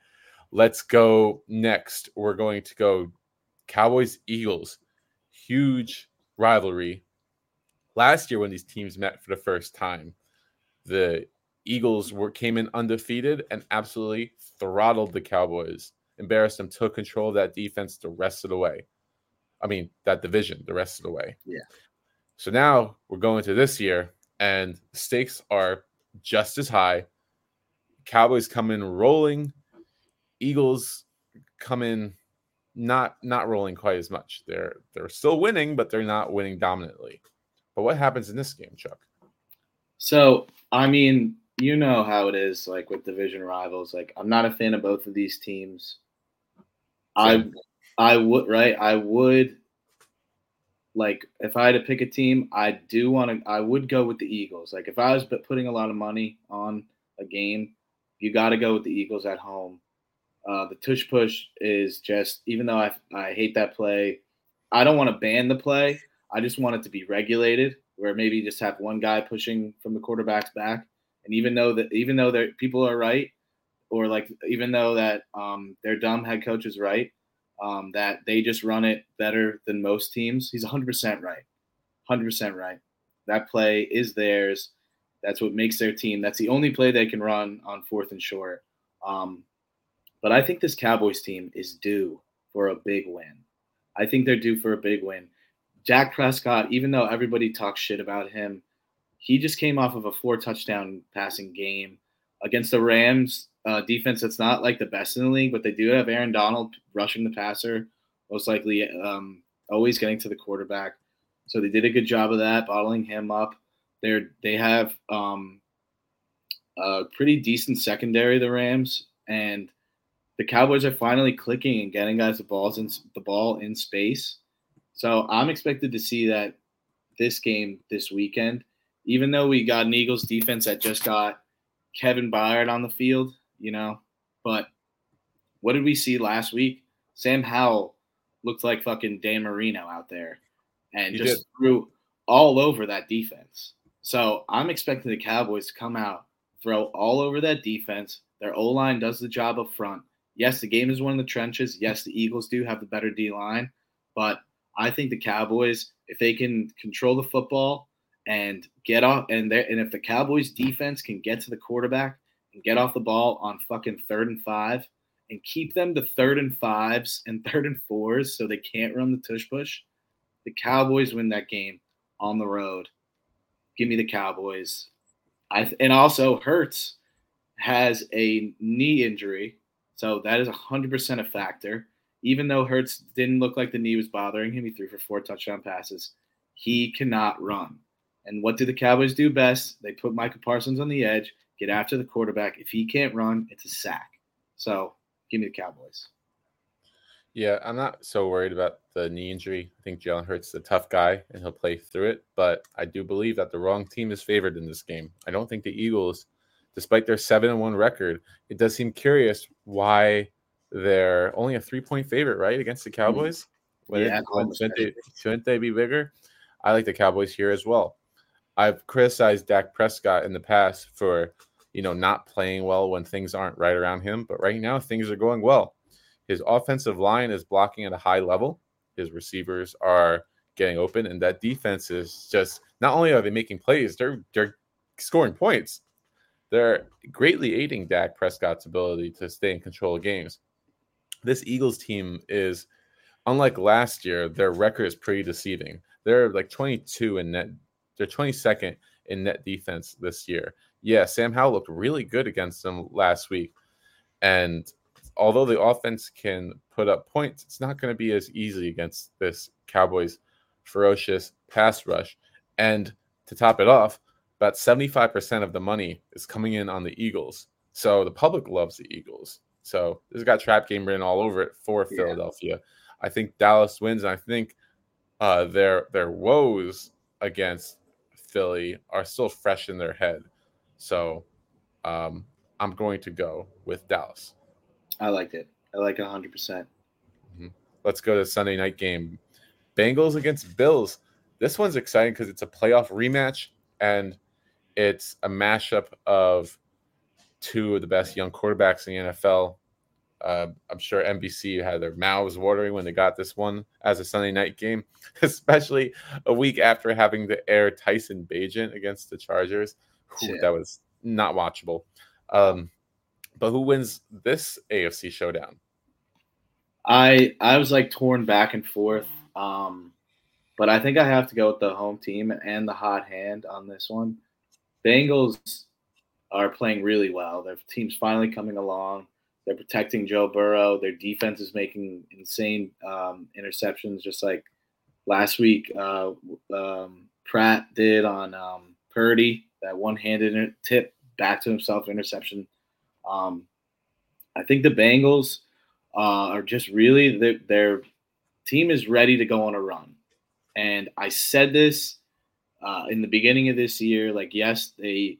let's go next. We're going to go Cowboys Eagles. Huge rivalry. Last year, when these teams met for the first time, the Eagles were came in undefeated and absolutely throttled the Cowboys, embarrassed them, took control of that defense the rest of the way. I mean, that division the rest of the way. Yeah. So now we're going to this year, and stakes are just as high. Cowboys come in rolling. Eagles come in not not rolling quite as much. They're they're still winning, but they're not winning dominantly. But what happens in this game, Chuck? So, I mean, you know how it is like with division rivals. Like, I'm not a fan of both of these teams. I I would right. I would like if I had to pick a team, I do want to. I would go with the Eagles. Like if I was putting a lot of money on a game, you got to go with the Eagles at home. Uh, the tush push is just even though I I hate that play, I don't want to ban the play. I just want it to be regulated, where maybe just have one guy pushing from the quarterback's back, and even though that even though that people are right, or like even though that um, their dumb head coach is right, um, that they just run it better than most teams. He's 100% right. 100% right. That play is theirs. That's what makes their team. That's the only play they can run on fourth and short. Um, but I think this Cowboys team is due for a big win. I think they're due for a big win. Dak Prescott, even though everybody talks shit about him, he just came off of a four touchdown passing game against the Rams uh, defense that's not like the best in the league, but they do have Aaron Donald rushing the passer, most likely um, always getting to the quarterback. So they did a good job of that, bottling him up. They're they have um, a pretty decent secondary, the Rams, and the Cowboys are finally clicking and getting guys the balls in the ball in space. So I'm expected to see that this game this weekend, even though we got an Eagles defense that just got Kevin Byard on the field, you know. But what did we see last week? Sam Howell looked like fucking Dan Marino out there and He just did. threw all over that defense. So I'm expecting the Cowboys to come out, throw all over that defense. Their O line does the job up front. Yes, the game is one of the trenches. Yes, the Eagles do have the better D line, but I think the Cowboys, if they can control the football and get off, and and if the Cowboys defense can get to the quarterback and get off the ball on fucking third and five and keep them to third and fives and third and fours so they can't run the tush push, the Cowboys win that game on the road. Give me the Cowboys. I and also Hurts has a knee injury, so that is hundred percent a factor. Even though Hurts didn't look like the knee was bothering him, he threw for four touchdown passes. He cannot run. And what do the Cowboys do best? They put Micah Parsons on the edge, get after the quarterback. If he can't run, it's a sack. So give me the Cowboys. Yeah, I'm not so worried about the knee injury. I think Jalen Hurts is a tough guy and he'll play through it. But I do believe that the wrong team is favored in this game. I don't think the Eagles, despite their seven and one record, it does seem curious why they're only a three point favorite, right, against the mm-hmm. Cowboys. When Yeah, it- when- almost shouldn't, they, shouldn't they be bigger? I like the Cowboys here as well. I've criticized Dak Prescott in the past for, you know, not playing well when things aren't right around him, but right now things are going well. His offensive line is blocking at a high level. His receivers are getting open, and that defense is just not only are they making plays, they're they're scoring points, they're greatly aiding Dak Prescott's ability to stay in control of games. This Eagles team is, unlike last year, their record is pretty deceiving. They're like 22 in net, they're 22nd in net defense this year. Yeah, Sam Howell looked really good against them last week. And although the offense can put up points, it's not going to be as easy against this Cowboys ferocious pass rush. And to top it off, about 75% of the money is coming in on the Eagles. So the public loves the Eagles. So this has got trap game written all over it for yeah. Philadelphia. I think Dallas wins, and I think uh, their their woes against Philly are still fresh in their head. So um, I'm going to go with Dallas. I liked it. I like it 100%. percent mm-hmm. Let's go to Sunday night game. Bengals against Bills. This one's exciting because it's a playoff rematch and it's a mashup of two of the best young quarterbacks in the NFL. Uh, I'm sure NBC had their mouths watering when they got this one as a Sunday night game, especially a week after having to air Tyson Bagent against the Chargers. Whew, that was not watchable. Um, but who wins this AFC showdown? I I was like torn back and forth. Um, but I think I have to go with the home team and the hot hand on this one. Bengals are playing really well. Their team's finally coming along. They're protecting Joe Burrow. Their defense is making insane um, interceptions, just like last week uh, um, Pratt did on um, Purdy. That one-handed tip back to himself interception. Um, I think the Bengals uh, are just really their, their team is ready to go on a run. And I said this uh, in the beginning of this year. Like, yes, they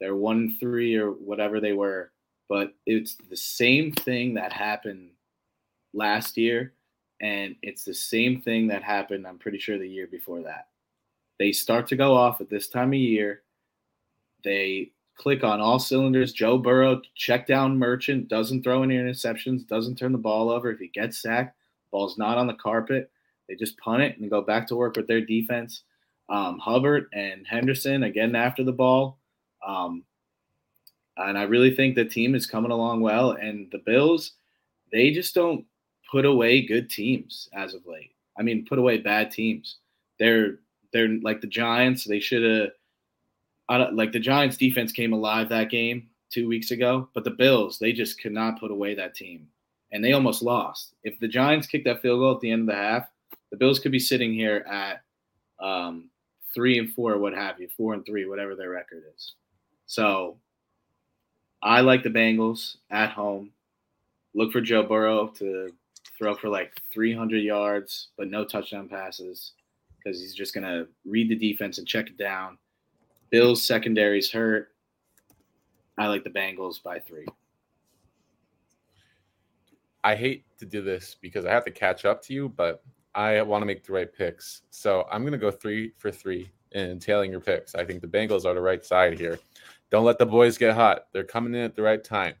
they're one three or whatever they were, but it's the same thing that happened last year, and it's the same thing that happened. I'm pretty sure the year before that. They start to go off at this time of year. They click on all cylinders. Joe Burrow, check down merchant, doesn't throw any interceptions, doesn't turn the ball over. If he gets sacked, ball's not on the carpet. They just punt it and go back to work with their defense. Um, Hubbard and Henderson again after the ball. Um, and I really think the team is coming along well. And the Bills, they just don't put away good teams as of late. I mean, put away bad teams. They're they're like the Giants. They should have like the Giants defense came alive that game two weeks ago, but the Bills they just could not put away that team, and they almost lost. If the Giants kicked that field goal at the end of the half, the Bills could be sitting here at um, three and four, what have you, four and three, whatever their record is. So I like the Bengals at home. Look for Joe Burrow to throw for like 300 yards, but no touchdown passes because he's just going to read the defense and check it down Bills secondary's hurt. I like the Bengals by three. I hate to do this because I have to catch up to you, but I want to make the right picks. So I'm going to go three for three in tailing your picks. I think the Bengals are the right side here. Don't let the boys get hot. They're coming in at the right time.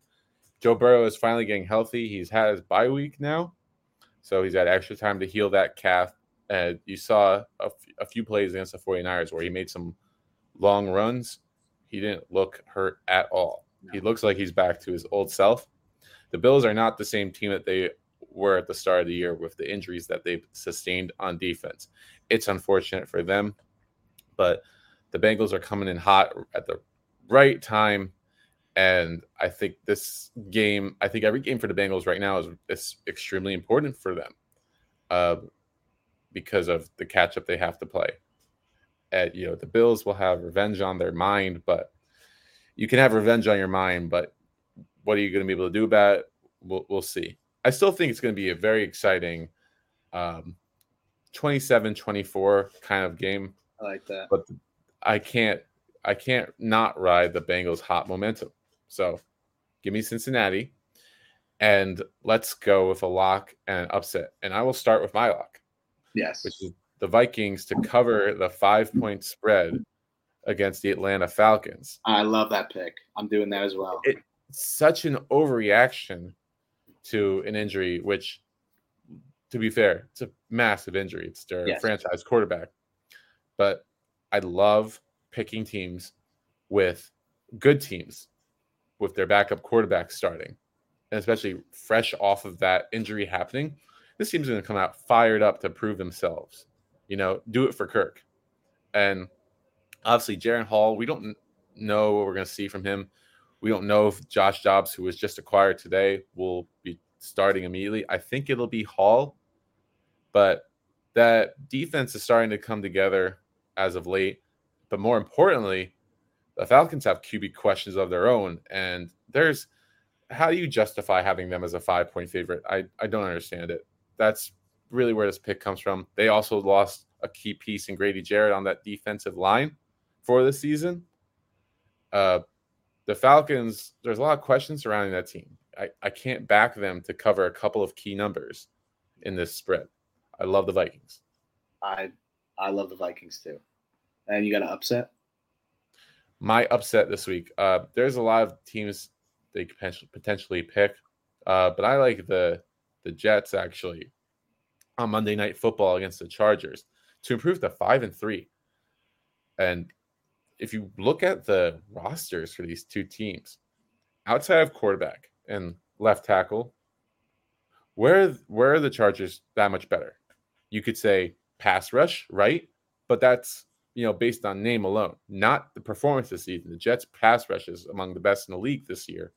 Joe Burrow is finally getting healthy. He's had his bye week now. So he's had extra time to heal that calf. And you saw a, f- a few plays against the 49ers where he made some – long runs, he didn't look hurt at all. No. He looks like he's back to his old self. The Bills are not the same team that they were at the start of the year with the injuries that they've sustained on defense. It's unfortunate for them, but the Bengals are coming in hot at the right time. And I think this game, I think every game for the Bengals right now is, is extremely important for them uh, because of the catch up they have to play at you know the Bills will have revenge on their mind, but you can have revenge on your mind, but what are you going to be able to do about it? We'll, we'll see. I still think it's going to be a very exciting um, 27-24 kind of game. I like that. But I can't I can't not ride the Bengals hot momentum. So give me Cincinnati and let's go with a lock and upset. And I will start with my lock. Yes. Which is the Vikings to cover the five point spread against the Atlanta Falcons. I love that pick. I'm doing that as well. It's such an overreaction to an injury, which, to be fair, it's a massive injury. It's their yes. franchise quarterback. But I love picking teams with good teams with their backup quarterback starting, and especially fresh off of that injury happening, this team's going to come out fired up to prove themselves. You know, do it for Kirk. And obviously, Jaren Hall, we don't know what we're going to see from him. We don't know if Josh Dobbs, who was just acquired today, will be starting immediately. I think it'll be Hall, but that defense is starting to come together as of late. But more importantly, the Falcons have QB questions of their own, and there's how do you justify having them as a five point favorite? I, I don't understand it. That's really where this pick comes from. They also lost a key piece in Grady Jarrett on that defensive line for the season. Uh, the Falcons, there's a lot of questions surrounding that team. I, I can't back them to cover a couple of key numbers in this spread. I love the Vikings. I I love the Vikings too. And you got an upset? My upset this week. Uh, there's a lot of teams they potentially potentially pick, uh, but I like the the Jets actually on Monday Night Football against the Chargers to improve to five and three. And if you look at the rosters for these two teams, outside of quarterback and left tackle, where where are the Chargers that much better? You could say pass rush, right? But that's you know based on name alone, not the performance this season. The Jets pass rush is among the best in the league this year.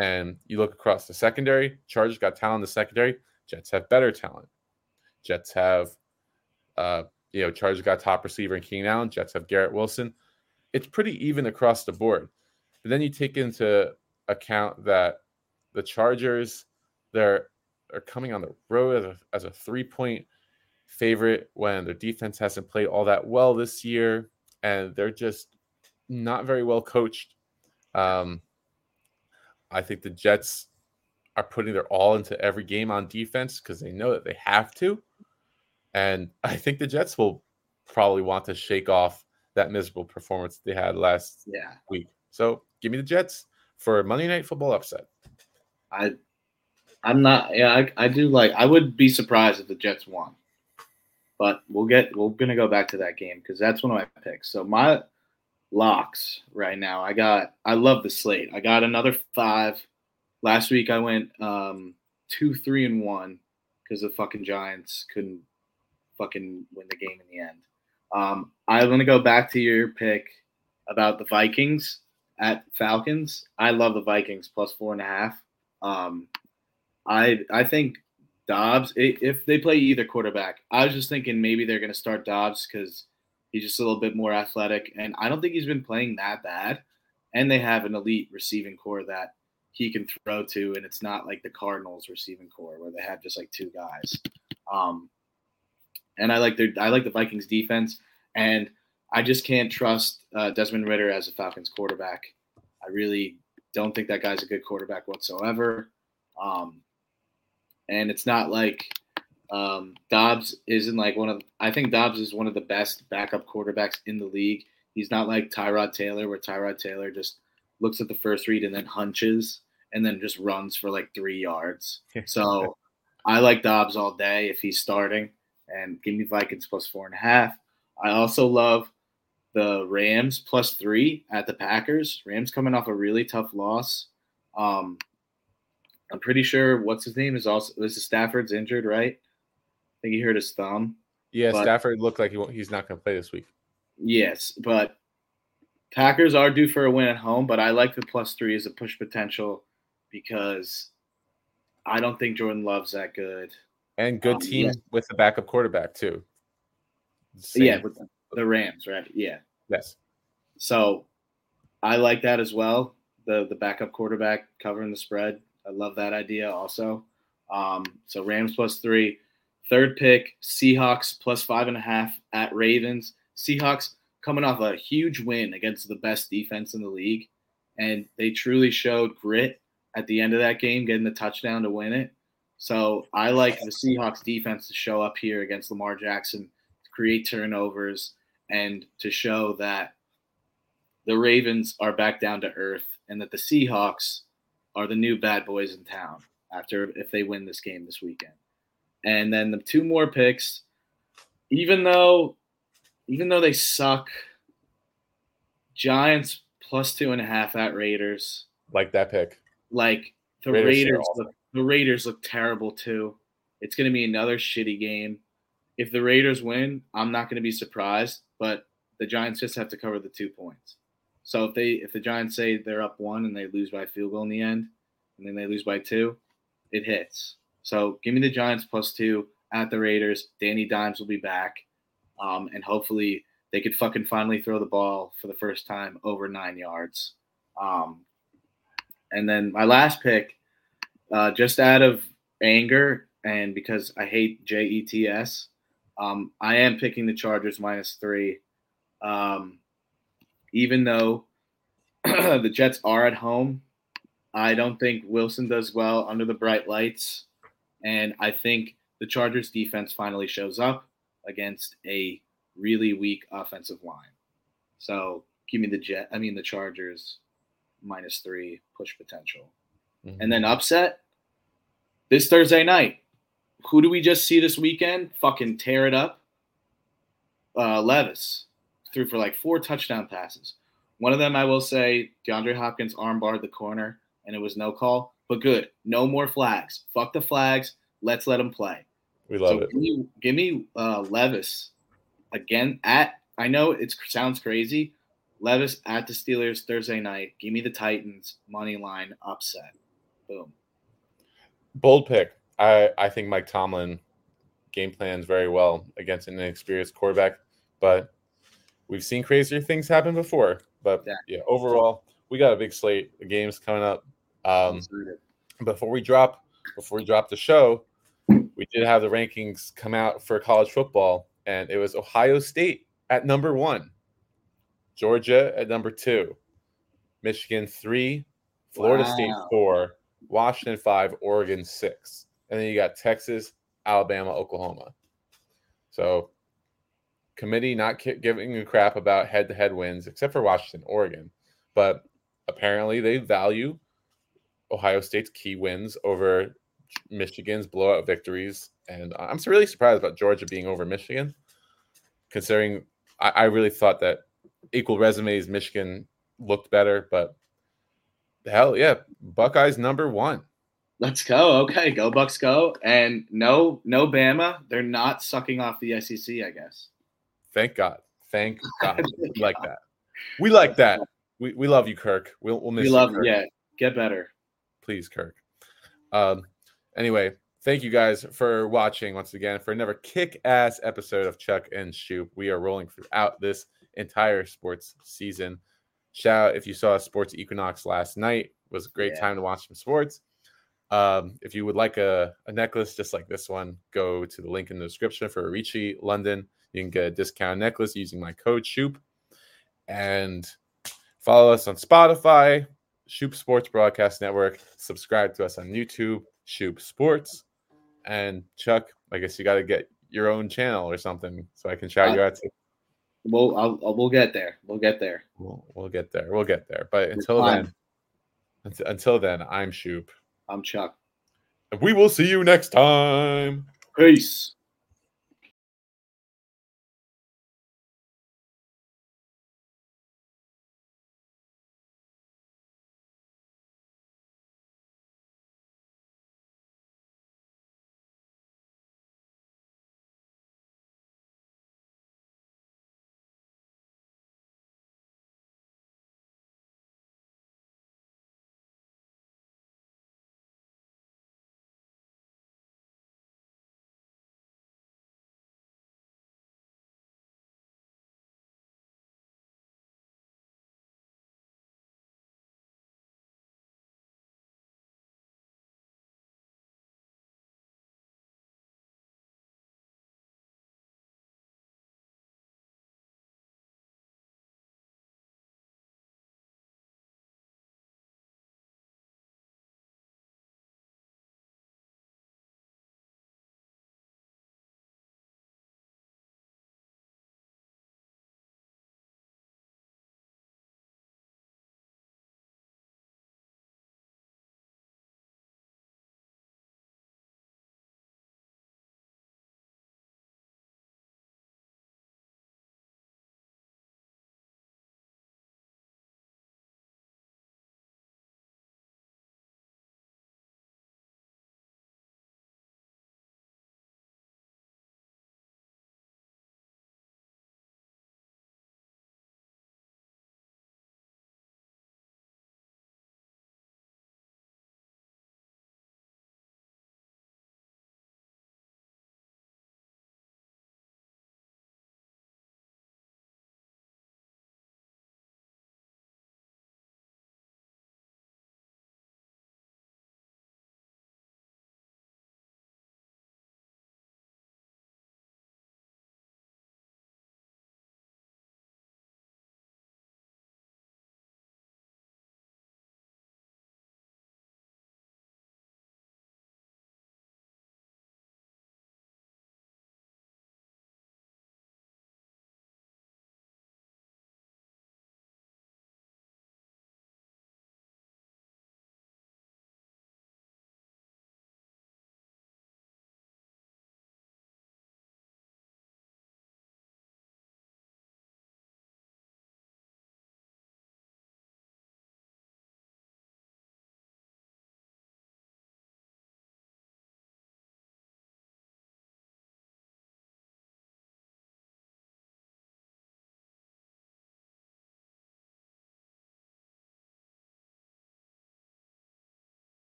And you look across the secondary, Chargers got talent in the secondary. Jets have better talent. Jets have, uh, you know, Chargers got top receiver in Keenan Allen. Jets have Garrett Wilson. It's pretty even across the board. But then you take into account that the Chargers, they're are coming on the road as a, as a three point favorite when their defense hasn't played all that well this year, and they're just not very well coached. Um, I think the Jets are putting their all into every game on defense because they know that they have to. And I think the Jets will probably want to shake off that miserable performance they had last yeah. week. So give me the Jets for Monday Night Football upset. I, I'm not. Yeah, I, I do like. I would be surprised if the Jets won, but we'll get. We're gonna go back to that game because that's one of my picks. So my locks right now. I got. I love the slate. I got another five. Last week I went um, two, three, and one because the fucking Giants couldn't fucking win the game in the end. Um, I'm gonna go back to your pick about the Vikings at Falcons. I love the Vikings plus four and a half. Um, I I think Dobbs. If they play either quarterback, I was just thinking maybe they're gonna start Dobbs because he's just a little bit more athletic, and I don't think he's been playing that bad. And they have an elite receiving core that he can throw to, and it's not like the Cardinals receiving core where they have just like two guys. Um, and I like their I like the Vikings defense, and I just can't trust uh, Desmond Ridder as a Falcons quarterback. I really don't think that guy's a good quarterback whatsoever. Um, and it's not like um, Dobbs isn't like one of. I think Dobbs is one of the best backup quarterbacks in the league. He's not like Tyrod Taylor, where Tyrod Taylor just looks at the first read and then hunches and then just runs for like three yards. So I like Dobbs all day if he's starting and give me Vikings plus four and a half. I also love the Rams plus three at the Packers. Rams coming off a really tough loss. Um, I'm pretty sure what's his name is also this is Stafford's injured, right? I think he hurt his thumb. Yeah, but, Stafford looked like he he's not going to play this week. Yes, but Packers are due for a win at home, but I like the plus three as a push potential because I don't think Jordan Love's that good and good um, team yeah. with the backup quarterback too. Same. Yeah, with the Rams, right? Yeah. Yes. So I like that as well. The the backup quarterback covering the spread. I love that idea also. Um, so Rams plus three. Third pick, Seahawks plus five and a half at Ravens. Seahawks coming off a huge win against the best defense in the league. And they truly showed grit at the end of that game, getting the touchdown to win it. So I like the Seahawks defense to show up here against Lamar Jackson, create turnovers, and to show that the Ravens are back down to earth and that the Seahawks are the new bad boys in town after if they win this game this weekend. And then the two more picks, even though even though they suck, Giants plus two and a half at Raiders. Like that pick. Like the Raiders Raiders, look, the Raiders look terrible too. It's going to be another shitty game. If the Raiders win, I'm not going to be surprised, but the Giants just have to cover the two points. So if they if the Giants say they're up one and they lose by a field goal in the end, and then they lose by two, it hits. So give me the Giants plus two at the Raiders. Danny Dimes will be back, um, and hopefully they could fucking finally throw the ball for the first time over nine yards. Um, and then my last pick, uh, just out of anger and because I hate JETS, um, I am picking the Chargers minus three. Um, even though the Jets are at home, I don't think Wilson does well under the bright lights. And I think the Chargers defense finally shows up against a really weak offensive line. So give me the Jet, I mean the Chargers minus three push potential. Mhm. And then upset this Thursday night. Who do we just see this weekend? Fucking tear it up. Uh, Levis threw for like four touchdown passes. One of them, I will say, DeAndre Hopkins armbarred the corner, and it was no call. But good, no more flags. Fuck the flags. Let's let them play. we love so it. give me, give me uh, Levis again at. I know it sounds crazy. Levis at the Steelers Thursday night. Give me the Titans money line upset. Boom. Bold pick. I, I think Mike Tomlin game plans very well against an inexperienced quarterback, but we've seen crazier things happen before. But Yeah. yeah, overall, we got a big slate of games coming up. Um, Let's read it. before we drop before we drop the show, we did have the rankings come out for college football, and it was Ohio State at number one, Georgia at number two, Michigan three, Florida State four, Washington five, Oregon six, and then you got Texas, Alabama, Oklahoma. So, committee not giving a crap about head-to-head wins except for Washington, Oregon, but apparently they value Ohio State's key wins over Michigan's blowout victories, and I'm really surprised about Georgia being over Michigan, considering I, I really thought that equal resumes Michigan looked better, but hell yeah, Buckeyes number one. Let's go. Okay, go Bucks, go. And no, no Bama. They're not sucking off the SEC. I guess. Thank God. Thank God. We like that. We like that. We, we love you, Kirk. We'll, we'll miss We you, love. Kirk. Yeah, get better. please kirk um anyway thank you guys for watching once again for another kick-ass episode of chuck and schup we are rolling throughout this entire sports season shout out if you saw sports equinox last night it was a great Yeah. time to watch some sports um, if you would like a, a necklace just like this one go to the link in the description for Ricci London you can get a discount necklace using my code schup and follow us on Spotify, Schup Sports Broadcast Network. Subscribe to us on YouTube, Schup Sports. And Chuck, I guess you got to get your own channel or something so I can shout you out. To, We'll I'll, we'll get there. We'll get there. we'll, we'll get there. We'll get there. But until then, unt- until then, I'm Schup. I'm Chuck. And we will see you next time. Peace.